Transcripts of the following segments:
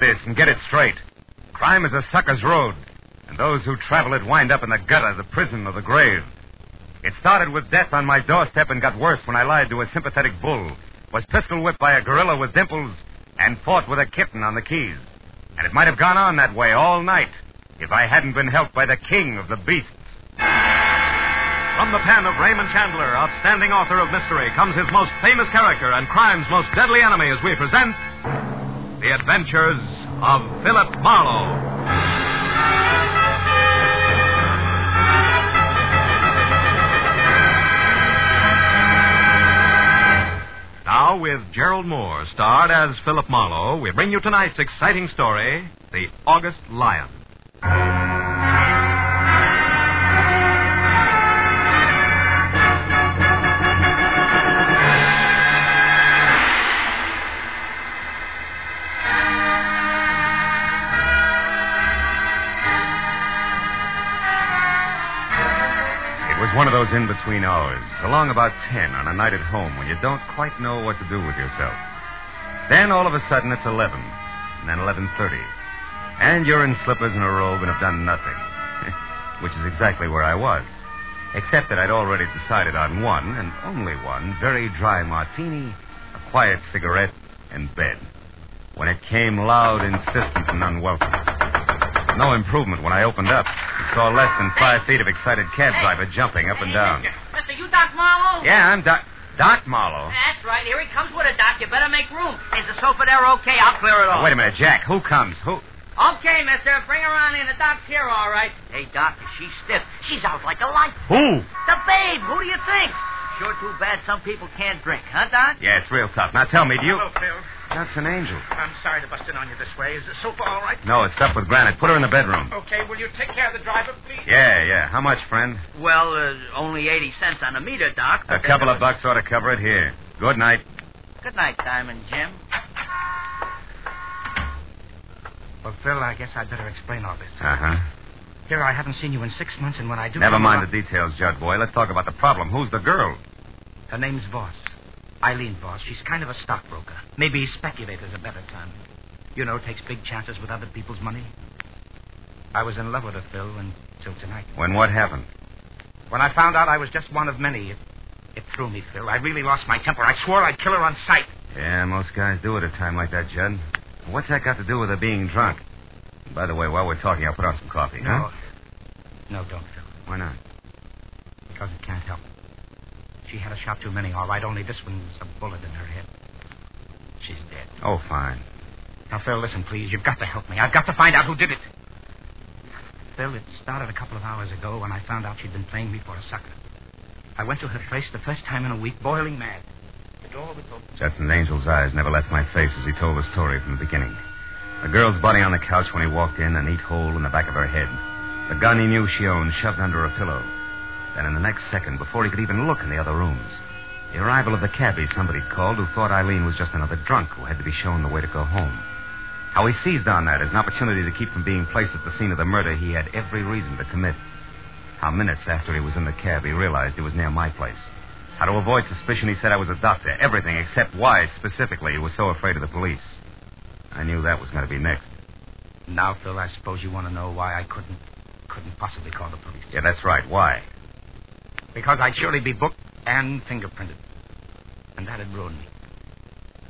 this and get it straight. Crime is a sucker's road, and those who travel it wind up in the gutter, the prison, or the grave. It started with death on my doorstep and got worse when I lied to a sympathetic bull, was pistol whipped by a gorilla with dimples, and fought with a kitten on the keys. And it might have gone on that way all night if I hadn't been helped by the king of the beasts. From the pen of Raymond Chandler, outstanding author of mystery, comes his most famous character and crime's most deadly enemy as we present The Adventures of Philip Marlowe. Now, with Gerald Mohr starred as Philip Marlowe, we bring you tonight's exciting story The August Lion. In between hours, along about 10 on a night at home when you don't quite know what to do with yourself. Then all of a sudden it's 11, and then 11.30. And you're in slippers and a robe and have done nothing. Which is exactly where I was. Except that I'd already decided on one, and only one, very dry martini, a quiet cigarette, and bed. When it came loud, insistent, and unwelcome. No improvement when I opened up. I saw less than five feet of excited cab driver jumping up and down. Mister, you Doc Marlowe? Yeah, I'm Doc, Doc Marlowe. That's right. Here he comes with a doc. You better make room. Is the sofa there okay? I'll clear it off. Wait a minute, Jack. Who comes? Who? Okay, mister. Bring her on in. The doc's here, all right. Hey, Doc, she's stiff. She's out like a light. Who? The babe. Who do you think? Sure too bad some people can't drink, huh, Doc? Yeah, it's real tough. Now tell me, do you. Hello, Phil. That's an angel. I'm sorry to bust in on you this way. Is the sofa all right? No, it's up with granite. Put her in the bedroom. Okay, will you take care of the driver, please? Yeah, yeah. How much, friend? Well, uh, only 80 cents on the meter, Doc. A couple of bucks ought to cover it here. Good night. Good night, Diamond Jim. Well, Phil, I guess I'd better explain all this. Uh huh. Here, I haven't seen you in six months, and when I do. Never mind along- the details, Judd boy. Let's talk about the problem. Who's the girl? Her name's Voss. Eileen Voss, She's kind of a stockbroker. Maybe speculator's a better term. You know, takes big chances with other people's money. I was in love with her, Phil, until tonight. When what happened? When I found out I was just one of many, it, it threw me, Phil. I really lost my temper. I swore I'd kill her on sight. Yeah, most guys do at a time like that, Judd. What's that got to do with her being drunk? By the way, while we're talking, I'll put on some coffee. No. Huh? No, don't, Phil. Why not? Because it can't help. She had a shot too many, all right, only this one's a bullet in her head. She's dead. Oh, fine. Now, Phil, listen, please. You've got to help me. I've got to find out who did it. Phil, it started a couple of hours ago when I found out she'd been playing me for a sucker. I went to her place the first time in a week, boiling mad. The door was open. Judson Angel's eyes never left my face as he told the story from the beginning. The girl's body on the couch when he walked in, a neat hole in the back of her head. The gun he knew she owned shoved under a pillow. Then, in the next second, before he could even look in the other rooms, the arrival of the cabbie somebody'd called who thought Eileen was just another drunk who had to be shown the way to go home. How he seized on that as an opportunity to keep from being placed at the scene of the murder he had every reason to commit. How minutes after he was in the cab he realized he was near my place. How to avoid suspicion he said I was a doctor. Everything except why specifically he was so afraid of the police. I knew that was going to be next. Now, Phil, I suppose you want to know why I couldn't couldn't possibly call the police. Yeah, that's right. Why? Because I'd surely be booked and fingerprinted. And that'd ruin me.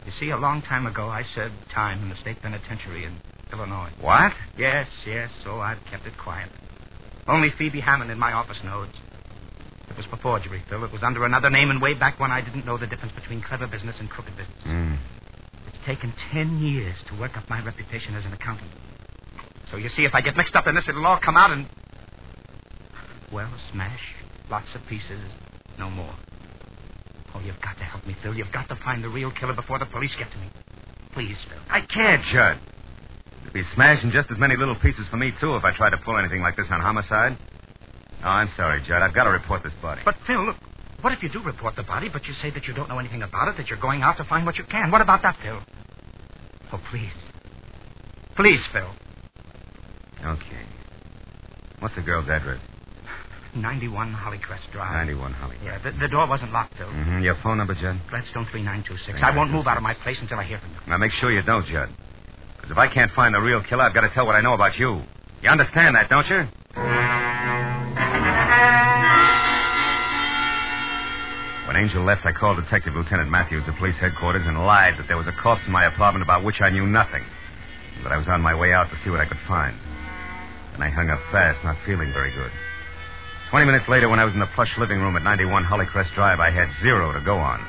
You see, a long time ago, I served time in the state penitentiary in Illinois. What? Yes, yes, so I've kept it quiet. Only Phoebe Hammond in my office knows. It was for forgery, Phil. It was under another name and way back when I didn't know the difference between clever business and crooked business. Hmm. It's taken ten years to work up my reputation as an accountant. So you see, if I get mixed up in this, it'll all come out and. Well, smash. Lots of pieces. No more. Oh, you've got to help me, Phil. You've got to find the real killer before the police get to me. Please, Phil. I can't, Judd. It'd be smashing just as many little pieces for me, too, if I tried to pull anything like this on homicide. Oh, I'm sorry, Judd. I've got to report this body. But, Phil, look. What if you do report the body, but you say that you don't know anything about it, that you're going out to find what you can? What about that, Phil? Oh, please. Please, Phil. Okay. What's the girl's address? 91 Hollycrest Drive. 91 Holly. Yeah, the, the door wasn't locked, though. Mm-hmm. Your phone number, Judd? Gladstone 3926. I won't move out of my place until I hear from you. Now, make sure you don't, Judd. Because if I can't find the real killer, I've got to tell what I know about you. You understand that, don't you? When Angel left, I called Detective Lieutenant Matthews at police headquarters and lied that there was a corpse in my apartment about which I knew nothing. But I was on my way out to see what I could find. And I hung up fast, not feeling very good. Twenty minutes later, when I was in the plush living room at 91 Hollycrest Drive, I had zero to go on.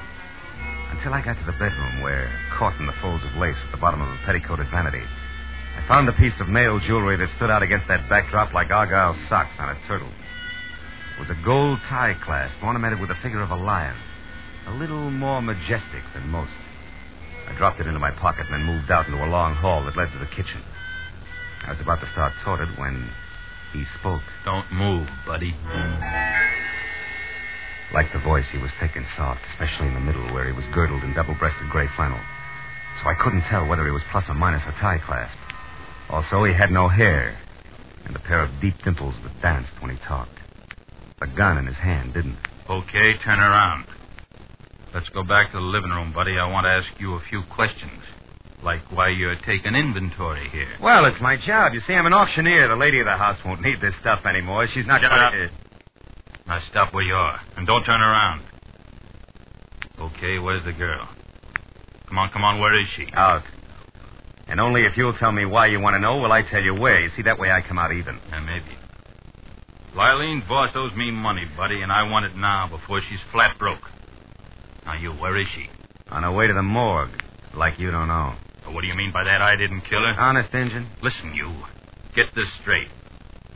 Until I got to the bedroom where, caught in the folds of lace at the bottom of a petticoated vanity, I found a piece of male jewelry that stood out against that backdrop like argyle socks on a turtle. It was a gold tie clasp ornamented with the figure of a lion, a little more majestic than most. I dropped it into my pocket and then moved out into a long hall that led to the kitchen. I was about to start it when he spoke. Don't move, buddy. Like the voice, he was thick and soft, especially in the middle where he was girdled in double-breasted gray flannel. So I couldn't tell whether he was plus or minus a tie clasp. Also, he had no hair and a pair of deep dimples that danced when he talked. The gun in his hand didn't. Okay, turn around. Let's go back to the living room, buddy. I want to ask you a few questions. Like why you're taking inventory here. Well, it's my job. You see, I'm an auctioneer. The lady of the house won't need this stuff anymore. She's not Shut going up. to... Now stop where you are. And don't turn around. Okay, where's the girl? Come on, come on, where is she? Out. And only if you'll tell me why you want to know will I tell you where. You see, that way I come out even. Yeah, maybe. Lileen's boss owes me money, buddy, and I want it now before she's flat broke. Now, you, where is she? On her way to the morgue. Like you don't know. What do you mean by that? I didn't kill her? Honest, Injun? Listen, you. Get this straight.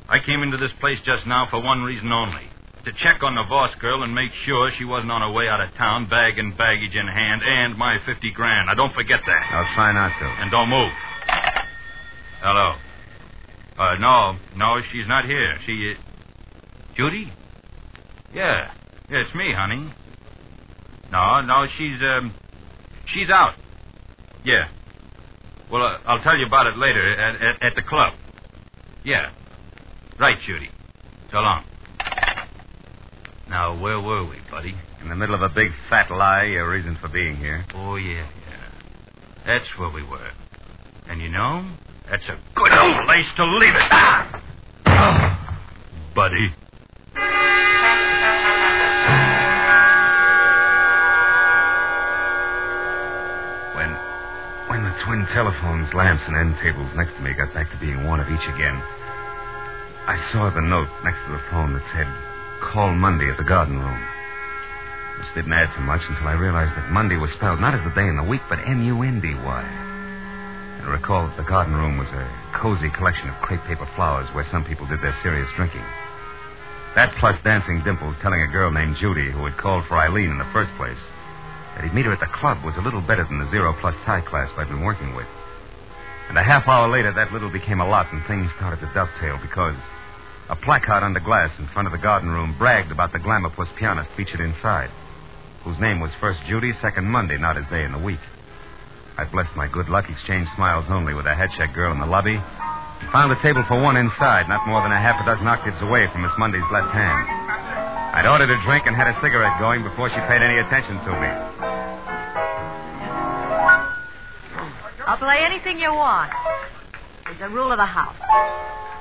I came into this place just now for one reason only. To check on the Voss girl and make sure she wasn't on her way out of town, bag and baggage in hand, and my 50 grand. Now, don't forget that. I'll try not to. And don't move. Hello. Uh, no, no, she's not here. She, uh, Judy? Yeah. Yeah, it's me, honey. No, no, she's, um, she's out. Yeah. Well, uh, I'll tell you about it later at, at, at the club. Yeah. Right, Judy. So long. Now, where were we, buddy? In the middle of a big fat lie, your reason for being here. Oh, yeah, yeah. That's where we were. And you know, that's a good old place to leave it. Ah! Buddy. Twin telephones, lamps, and end tables next to me got back to being one of each again, I saw the note next to the phone that said, Call Mundy at the garden room. This didn't add to much until I realized that Monday was spelled not as the day in the week, but M-U-N-D-Y. And I recall that the garden room was a cozy collection of crepe paper flowers where some people did their serious drinking. That plus Dancing Dimples telling a girl named Judy, who had called for Eileen in the first place, that he'd meet her at the club was a little better than the zero plus tie class I'd been working with. And a half hour later, that little became a lot, and things started to dovetail because a placard under glass in front of the garden room bragged about the Glamourpuss pianist featured inside, whose name was first Judy, second Mundy, not his day in the week. I blessed my good luck, exchanged smiles only with a head check girl in the lobby, and found a table for one inside, not more than a half a dozen octaves away from Miss Mundy's left hand. I'd ordered a drink and had a cigarette going before she paid any attention to me. I'll play anything you want. It's a rule of the house.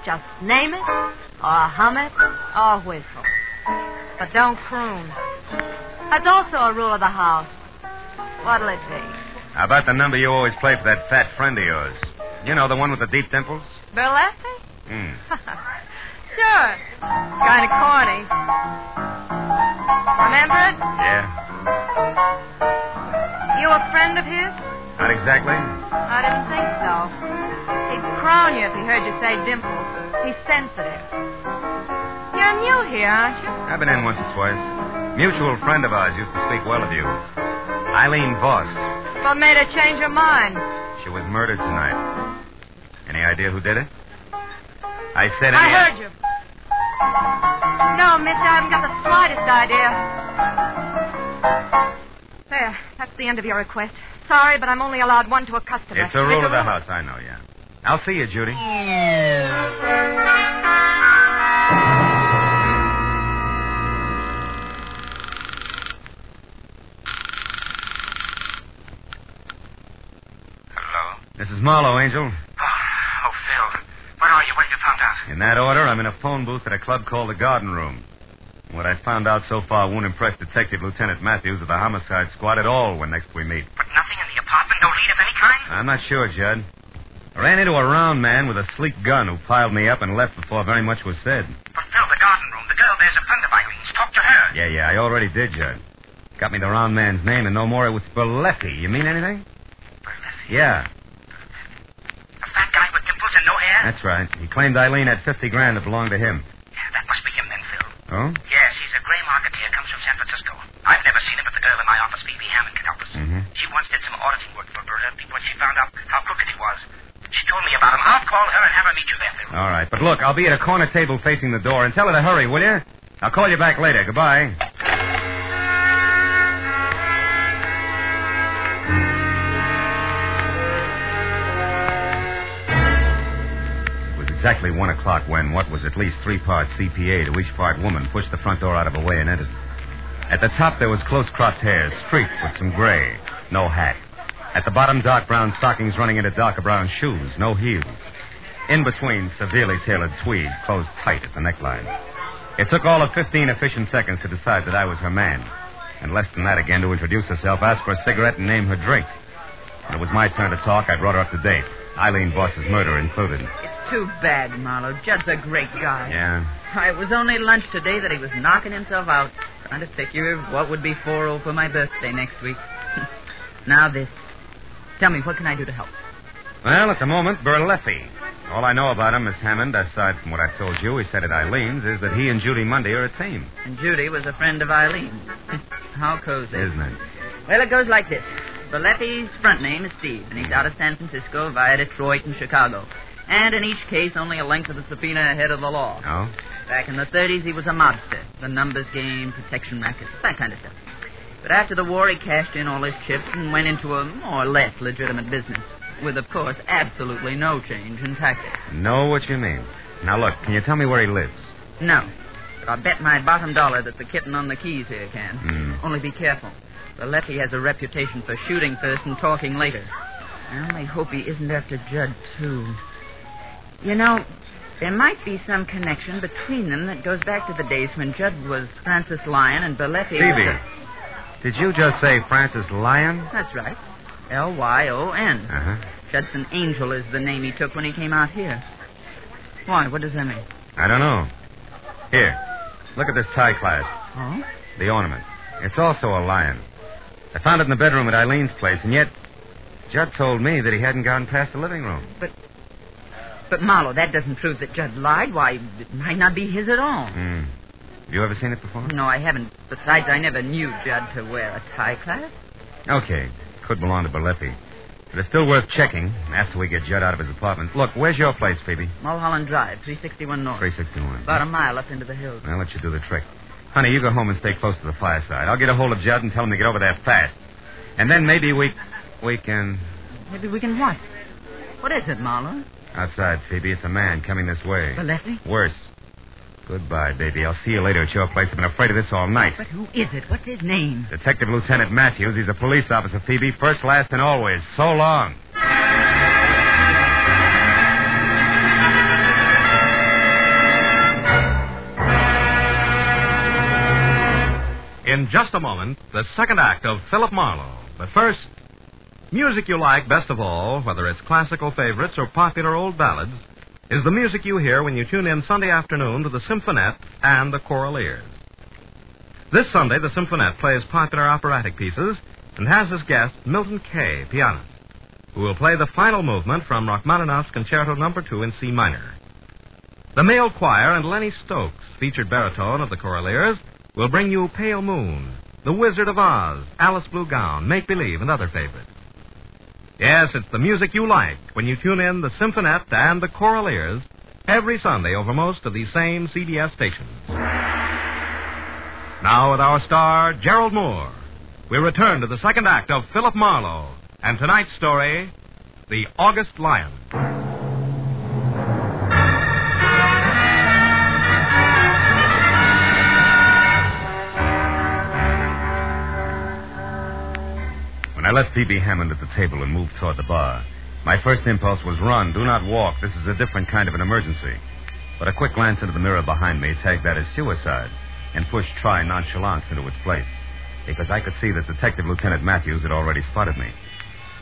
Just name it, or hum it, or whistle. But don't croon. That's also a rule of the house. What'll it be? How about the number you always play for that fat friend of yours? You know, the one with the deep dimples? Burlesque? Hmm. sure. Kind of corny. Remember it? Yeah. You a friend of his? Not exactly. I didn't think so. He'd crown you if he heard you say dimples. He's sensitive. You're new here, aren't you? I've been in once or twice. Mutual friend of ours used to speak well of you. Eileen Voss. What made her change her mind? She was murdered tonight. Any idea who did it? I said I heard you. No, Mitch, er I haven't got the slightest idea. Er there, that's the end of your request. Sorry, but I'm only allowed one to a customer. It's a rule of the house, I know, yeah. I'll see you, Judy. Hello? This is Marlowe, Angel. Oh, oh, Phil. Where are you? What have you found out? In that order, I'm in a phone booth at a club called the Garden Room. What I found out so far won't impress Detective Lieutenant Matthews of the Homicide Squad at all when next we meet. But nothing in the apartment? No lead of any kind? I'm not sure, Judd. I ran into a round man with a sleek gun who piled me up and left before very much was said. But Phil, the garden room. The girl there's a friend of Eileen's. Talk to her. Yeah, yeah, I already did, Judd. Got me the round man's name and no more. It was Berletti. You mean anything? Yeah, A fat guy with dimples and no hair? that's right. He claimed Eileen had 50 grand that belonged to him. Yeah, that must be him then, Phil. Oh? Yes, he's a gray marketeer, comes from San Francisco. I've never seen him, but the girl in my office, Phoebe Hammond, can help us. Mm-hmm. She once did some auditing work for Berletti when she found out how crooked he was. She told me about him. I'll call her and have her meet you there, Phil. All right. But look, I'll be at a corner table facing the door and tell her to hurry, will you? I'll call you back later. Goodbye. Exactly one o'clock when what was at least three parts CPA to each part woman pushed the front door out of her way and entered. At the top there was close cropped hair, streaked with some gray, no hat. At the bottom, dark brown stockings running into darker brown shoes, no heels. In between, severely tailored tweed closed tight at the neckline. It took all of 15 efficient seconds to decide that I was her man. And less than that again to introduce herself, ask for a cigarette, and name her drink. When it was my turn to talk, I brought her up to date. Eileen Voss's murder included. Too bad, Marlowe. Judd's a great guy. Yeah? It was only lunch today that he was knocking himself out, trying to figure what would be 4 for my birthday next week. now this. Tell me, what can I do to help? Well, at the moment, Berletti. All I know about him, Miss Hammond, aside from what I told you, he said at Eileen's, is that he and Judy Mundy are a team. And Judy was a friend of Eileen's. How cozy. Isn't it? Well, it goes like this. Berletti's front name is Steve, and he's out of San Francisco via Detroit and Chicago. And in each case, only a length of the subpoena ahead of the law. Oh? Back in the 30s, he was a mobster. The numbers game, protection racket, that kind of stuff. But after the war, he cashed in all his chips and went into a more or less legitimate business. With, of course, absolutely no change in tactics. Know what you mean. Now, look, can you tell me where he lives? No. But I'll bet my bottom dollar that the kitten on the keys here can. Hmm. Only be careful. Berletti has a reputation for shooting first and talking later. I only hope he isn't after Judd, too. You know, there might be some connection between them that goes back to the days when Judd was Francis Lyon and Berletti was Phoebe, did you just say Francis Lyon? That's right. L-Y-O-N. Uh-huh. Judson Angel is the name he took when he came out here. Why? What does that mean? I don't know. Here, look at this tie clasp. Oh? The ornament. It's also a lion. I found it in the bedroom at Eileen's place, and yet Judd told me that he hadn't gotten past the living room. But, Marlowe, that doesn't prove that Judd lied. Why, it might not be his at all. Hmm. Have you ever seen it before? No, I haven't. Besides, I never knew Judd to wear a tie clasp. Okay. Could belong to Berletti. But it's still worth checking after we get Judd out of his apartment. Look, where's your place, Phoebe? Mulholland Drive, 361 North. 361. About a mile up into the hills. I'll let you do the trick. Honey, you go home and stay close to the fireside. I'll get a hold of Judd and tell him to get over there fast. And then maybe we we can Maybe we can what? What is it, Marlowe? Outside, Phoebe. It's a man coming this way. Berletti? Worse. Goodbye, baby. I'll see you later at your place. I've been afraid of this all night. But who is it? What's his name? Detective Lieutenant Matthews. He's a police officer, Phoebe. First, last, and always. So long. In just a moment, the second act of Philip Marlowe. But first, music you like best of all, whether it's classical favorites or popular old ballads, is the music you hear when you tune in Sunday afternoon to the Symphonette and the Choraliers. This Sunday, the Symphonette plays popular operatic pieces and has as guest Milton Kay, pianist, who will play the final movement from Rachmaninoff's Concerto Number 2 in C minor. The male choir and Lenny Stokes, featured baritone of the Choraliers, will bring you Pale Moon, The Wizard of Oz, Alice Blue Gown, Make Believe, and other favorites. Yes, it's the music you like when you tune in the Symphonette and the Choraliers every Sunday over most of these same CBS stations. Now, with our star, Gerald Mohr, we return to the second act of Philip Marlowe and tonight's story, The August Lion. I left Phoebe Hammond at the table and moved toward the bar, My first impulse was run, do not walk. This is a different kind of an emergency. But a quick glance into the mirror behind me tagged that as suicide and pushed try nonchalance into its place. Because I could see that Detective Lieutenant Matthews had already spotted me.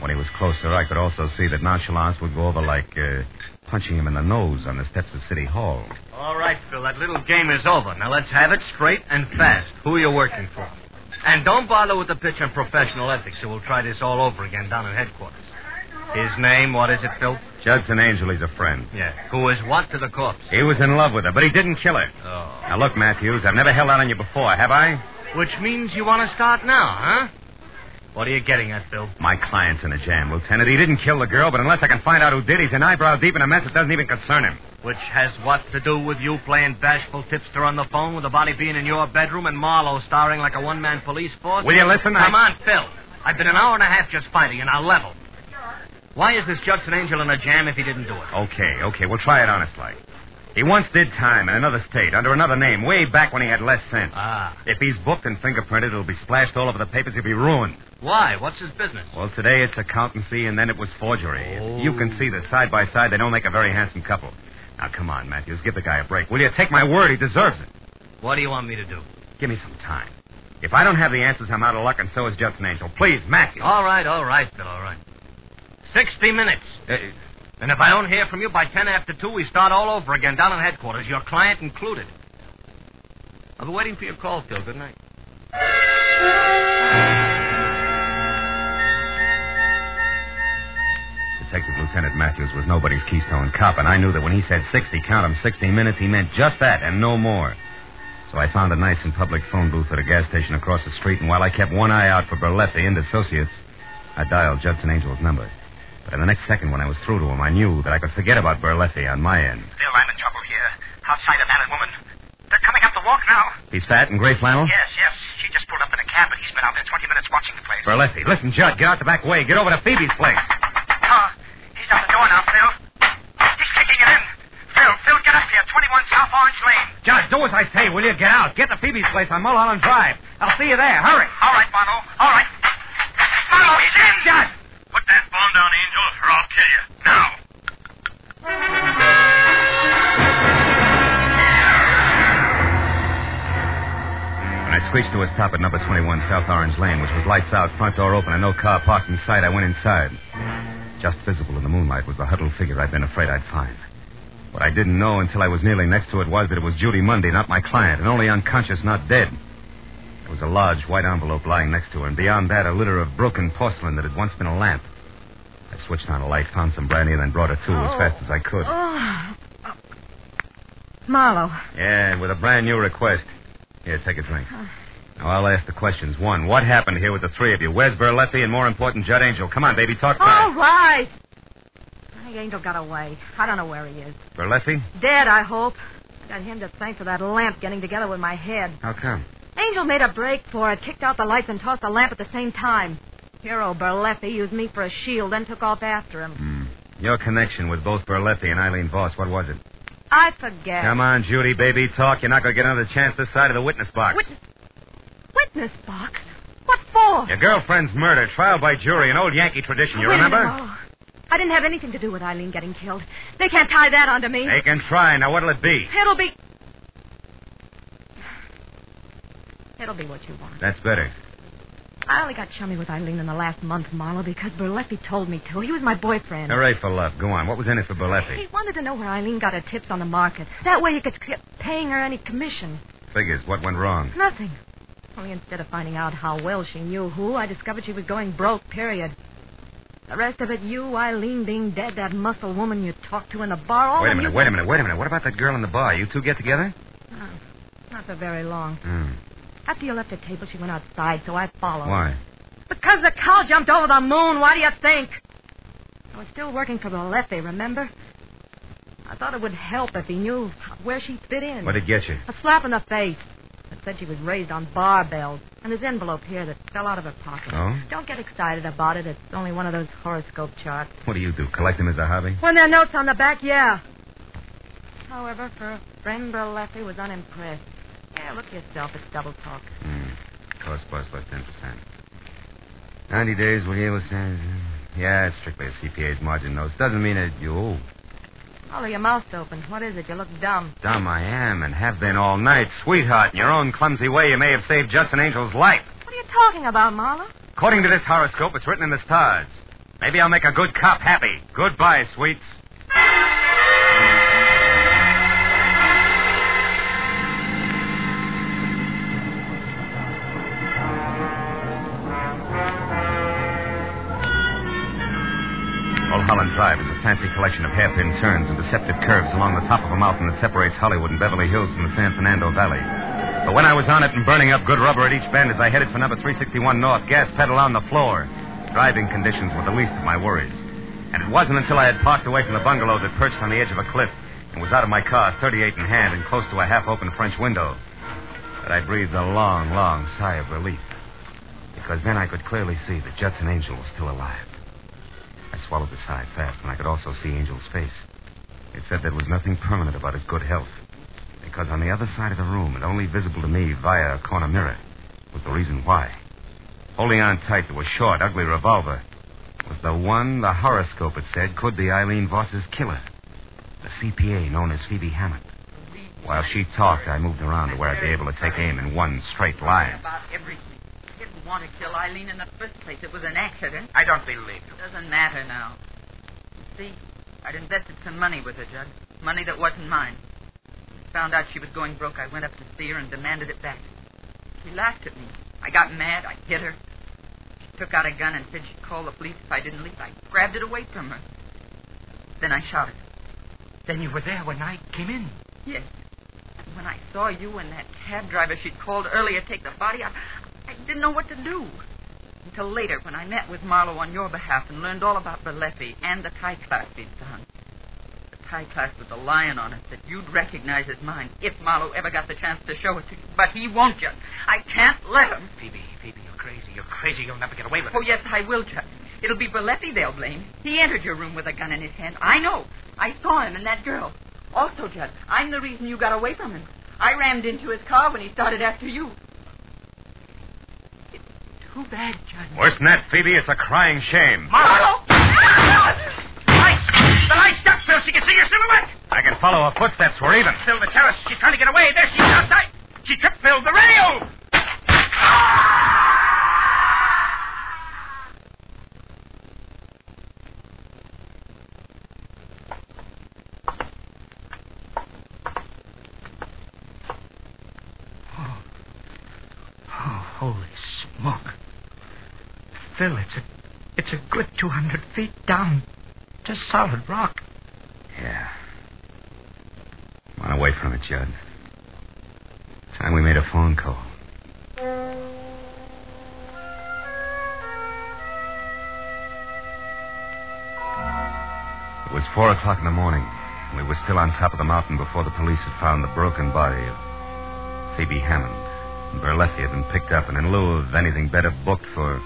When he was closer, I could also see that nonchalance would go over like uh, punching him in the nose on the steps of City Hall. All right, Phil, that little game is over. Now let's have it straight and fast. Who are you working for? And don't bother with the pitch on professional ethics, or we'll try this all over again down at headquarters. His name, what is it, Phil? Judson Angel, he's a friend. Yeah. Who is what to the corpse? He was in love with her, but he didn't kill her. Oh. Now, look, Matthews, I've never held out on you before, have I? Which means you want to start now, huh? What are you getting at, Phil? My client's in a jam, Lieutenant. He didn't kill the girl, but unless I can find out who did, he's an eyebrow deep in a mess that doesn't even concern him. Which has what to do with you playing bashful tipster on the phone with the body being in your bedroom and Marlowe starring like a one-man police force? Will you listen? Come I... on, Phil. I've been an hour and a half just fighting, and I'll level. Sure. Why is this Judson Angel in a jam if he didn't do it? Okay, okay, we'll try it honest like. He once did time in another state under another name, way back when he had less sense. Ah. If he's booked and fingerprinted, it'll be splashed all over the papers. He'll be ruined. Why? What's his business? Well, today it's accountancy, and then it was forgery. Oh. You can see that side by side they don't make a very handsome couple. Now, come on, Matthews, give the guy a break. Will you? Take my word, he deserves it. What do you want me to do? Give me some time. If I don't have the answers, I'm out of luck, and so is Judson Angel. Please, Matthews. All right, all right, Phil, all right. Sixty minutes. Uh, And if I don't hear from you by ten after two, we start all over again down at headquarters, your client included. I'll be waiting for your call, Phil. Good night. Detective Lieutenant Matthews was nobody's keystone cop, and I knew that when he said 60, count 'em, 60 minutes, he meant just that and no more. So I found a nice and public phone booth at a gas station across the street, and while I kept one eye out for Berletti and Associates, I dialed Judson Angel's number. But in the next second, when I was through to him, I knew that I could forget about Berletti on my end. Bill, I'm in trouble here. Outside a man and woman. They're coming up the walk now. He's fat and gray flannel? Yes, yes. She just pulled up in a cab, but he's been out there 20 minutes watching the place. Berletti, listen, Judd, get out the back way. Get over to Phoebe's place. He's out the door now, Phil. He's kicking it in. Phil, Phil, get up here. 21 South Orange Lane. Judd, do as I say, will you? Get out. Get to Phoebe's place on Mulholland Drive. I'll see you there. Hurry. All right, Bono. All right. Bono, he's in. Judd! Put that bomb down, Angel, or I'll kill you. Now. When I screeched to a stop at number 21 South Orange Lane, which was lights out, front door open, and no car parked in sight, I went inside. Just visible in the moonlight was the huddled figure I'd been afraid I'd find. What I didn't know until I was nearly next to it was that it was Judy Mundy, not my client, and only unconscious, not dead. There was a large white envelope lying next to her, and beyond that, a litter of broken porcelain that had once been a lamp. I switched on a light, found some brandy, and then brought her to as oh. fast as I could. Oh. Marlowe. Yeah, and with a brand new request. Here, take a drink. Now, I'll ask the questions. One, what happened here with the three of you? Where's Berletti and, more important, Judd Angel? Come on, baby, talk All fast. right. My angel got away. I don't know where he is. Berletti? Dead, I hope. I got him to thank for that lamp getting together with my head. How come? Angel made a break for it, kicked out the lights, and tossed the lamp at the same time. Hero Berletti used me for a shield, then took off after him. Hmm. Your connection with both Berletti and Eileen Voss, what was it? I forget. Come on, Judy, baby, talk. You're not going to get another chance this side of the witness box. Witness, witness box? What for? Your girlfriend's murder, trial by jury, an old Yankee tradition, you Wait a remember? minute. Oh, I didn't have anything to do with Eileen getting killed. They can't tie that onto me. They can try. Now, what'll it be? It'll be. It'll be what you want. That's better. I only got chummy with Eileen in the last month, Marlowe, because Berletti told me to. He was my boyfriend. Hooray for love. Go on. What was in it for Berletti? He wanted to know where Eileen got her tips on the market. That way he could keep paying her any commission. Figures. What went wrong? Nothing. Only instead of finding out how well she knew who, I discovered she was going broke, period. The rest of it, you, Eileen being dead, that muscle woman you talked to in the bar, all Wait a minute, you... wait a minute, wait a minute. What about that girl in the bar? You two get together? Oh, not for very long. Hmm. After you left the table, she went outside, so I followed. Why? Because the cow jumped over the moon. Why do you think? I was still working for the Lefty, remember? I thought it would help if he knew where she fit in. What'd it get you? A slap in the face. It said she was raised on barbells. And this envelope here that fell out of her pocket. Oh? Don't get excited about it. It's only one of those horoscope charts. What do you do? Collect them as a hobby? When there are notes on the back, yeah. However, for a friend, Berletti was unimpressed. Yeah, look yourself. It's double talk. Hmm. Cost plus less 10%. 90 days, will to... Yeah, it's strictly a CPA's margin note. Doesn't mean that you Ollie, your mouth's open. What is it? You look dumb. Dumb I am and have been all night. Sweetheart, in your own clumsy way, you may have saved Judson Angel's life. What are you talking about, Marla? According to this horoscope, it's written in the stars. Maybe I'll make a good cop happy. Goodbye, sweets. Drive fancy collection of hairpin turns and deceptive curves along the top of a mountain that separates Hollywood and Beverly Hills from the San Fernando Valley. But when I was on it and burning up good rubber at each bend as I headed for number 361 North, gas pedal on the floor, driving conditions were the least of my worries. And it wasn't until I had parked away from the bungalow that perched on the edge of a cliff and was out of my car, 38 in hand and close to a half-open French window, that I breathed a long, long sigh of relief. Because then I could clearly see that Judson Angel was still alive. Swallowed the sigh fast, and I could also see Angel's face. It said there was nothing permanent about his good health. Because on the other side of the room, and only visible to me via a corner mirror, was the reason why. Holding on tight to a short, ugly revolver was the one the horoscope had said could be Eileen Voss's killer. The CPA known as Phoebe Hammond. While she talked, I moved around to where I'd be able to take aim in one straight line. About everything. He didn't want to kill Eileen in the first place. It was an accident. I don't believe you. It doesn't matter now. See, I'd invested some money with her, Judd. Money that wasn't mine. Found out she was going broke. I went up to see her and demanded it back. She laughed at me. I got mad. I hit her. She took out a gun and said she'd call the police if I didn't leave. I grabbed it away from her. Then I shot her. Then you were there when I came in. Yes. When I saw you and that cab driver she'd called earlier take the body, I, I didn't know what to do. Until later, when I met with Marlowe on your behalf and learned all about Berletti and the tie class he'd found. The tie class with the lion on it that you'd recognize as mine if Marlowe ever got the chance to show it to you. But he won't, Judd. I can't let him. Phoebe, Phoebe, you're crazy. You're crazy. You'll never get away with it. Oh, yes, I will, Judd. It'll be Berletti they'll blame. He entered your room with a gun in his hand. I know. I saw him and that girl. Also, Judd, I'm the reason you got away from him. I rammed into his car when he started after you. Too bad, Judd. Worse than that, Phoebe, it's a crying shame. Marlowe! Lights! The lights stuck, Phil. She can see your silhouette. I can follow her footsteps. We're even. Phil, the terrace. She's trying to get away. There she is outside. She tripped Phil. The. Oh. Oh, holy smoke. Phil, it's a it's a good two hundred feet down to solid rock. Yeah. Run away from it, Judd. Time we made a phone call. It was four o'clock in the morning. We were still on top of the mountain before the police had found the broken body of Phoebe Hammond. Berletti had been picked up and in lieu of anything better booked for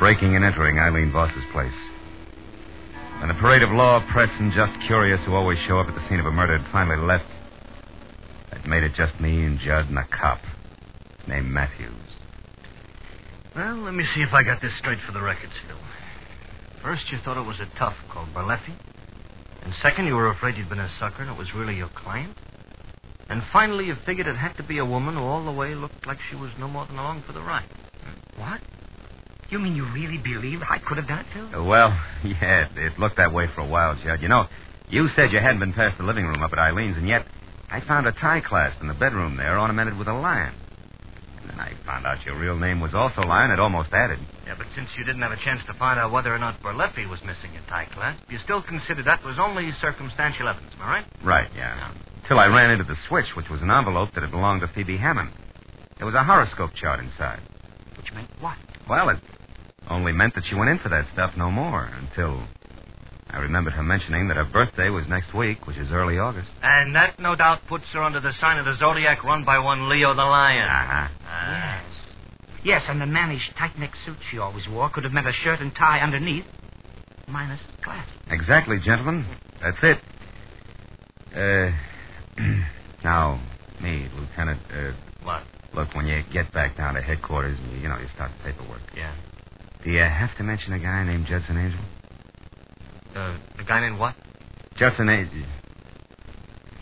breaking and entering Eileen Voss's place. When the parade of law, press, and just curious who always show up at the scene of a murder had finally left, it made it just me and Judd and a cop named Matthews. Well, let me see if I got this straight for the records, Phil. First, you thought it was a tough called Berletti. And second, you were afraid you'd been a sucker and it was really your client. And finally, you figured it had to be a woman who all the way looked like she was no more than along for the ride. Hmm? What? You mean you really believe I could have done it, Phil? Uh, well, yeah, it, it looked that way for a while, Judd. You know, you said you hadn't been past the living room up at Eileen's, and yet I found a tie clasp in the bedroom there ornamented with a lion. And then I found out your real name was also Lion. It almost added. Yeah, but since you didn't have a chance to find out whether or not Berletti was missing in tie clasp, you still considered that was only circumstantial evidence, am I right? Right, yeah. Till I ran into the switch, which was an envelope that had belonged to Phoebe Hammond. There was a horoscope chart inside. Which meant what? Well, it only meant that she went in for that stuff no more until I remembered her mentioning that her birthday was next week, which is early August. And that no doubt puts her under the sign of the zodiac run by one Leo the Lion. Uh-huh. Ah. Yes. Yes, and the mannish tight neck suit she always wore could have meant a shirt and tie underneath, minus clasp. Exactly, gentlemen. That's it. Uh, now, me, Lieutenant, uh, What? look, when you get back down to headquarters, and you know, you start the paperwork. Yeah. Do you have to mention a guy named Judson Angel? Uh, a guy named what? Judson Angel.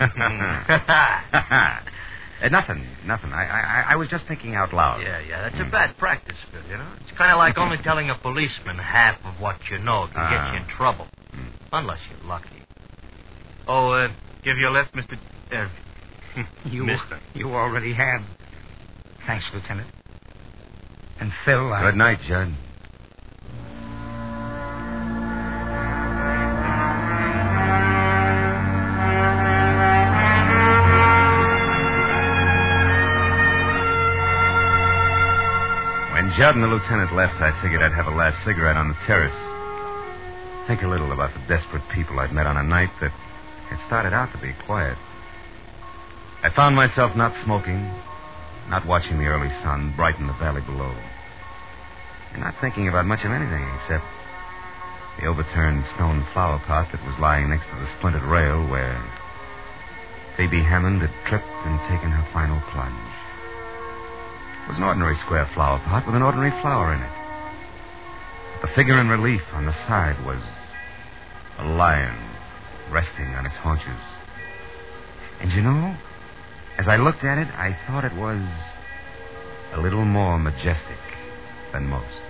Uh, nothing, nothing. I, I, I was just thinking out loud. Yeah, yeah. That's Mm. a bad practice, Bill, you know? It's kind of like only telling a policeman half of what you know can get Ah. you in trouble. Mm. Unless you're lucky. Oh, uh, give you a lift, Mr. Uh, You, Mister. you already have. Thanks, Lieutenant. And Phil, I... Good night, Judd. When and the lieutenant left, I figured I'd have a last cigarette on the terrace. Think a little about the desperate people I'd met on a night that had started out to be quiet. I found myself not smoking, not watching the early sun brighten the valley below, and not thinking about much of anything except the overturned stone flower pot that was lying next to the splintered rail where Phoebe Hammond had tripped and taken her final plunge. Was an ordinary square flower pot with an ordinary flower in it. The figure in relief on the side was a lion resting on its haunches. And you know, as I looked at it, I thought it was a little more majestic than most.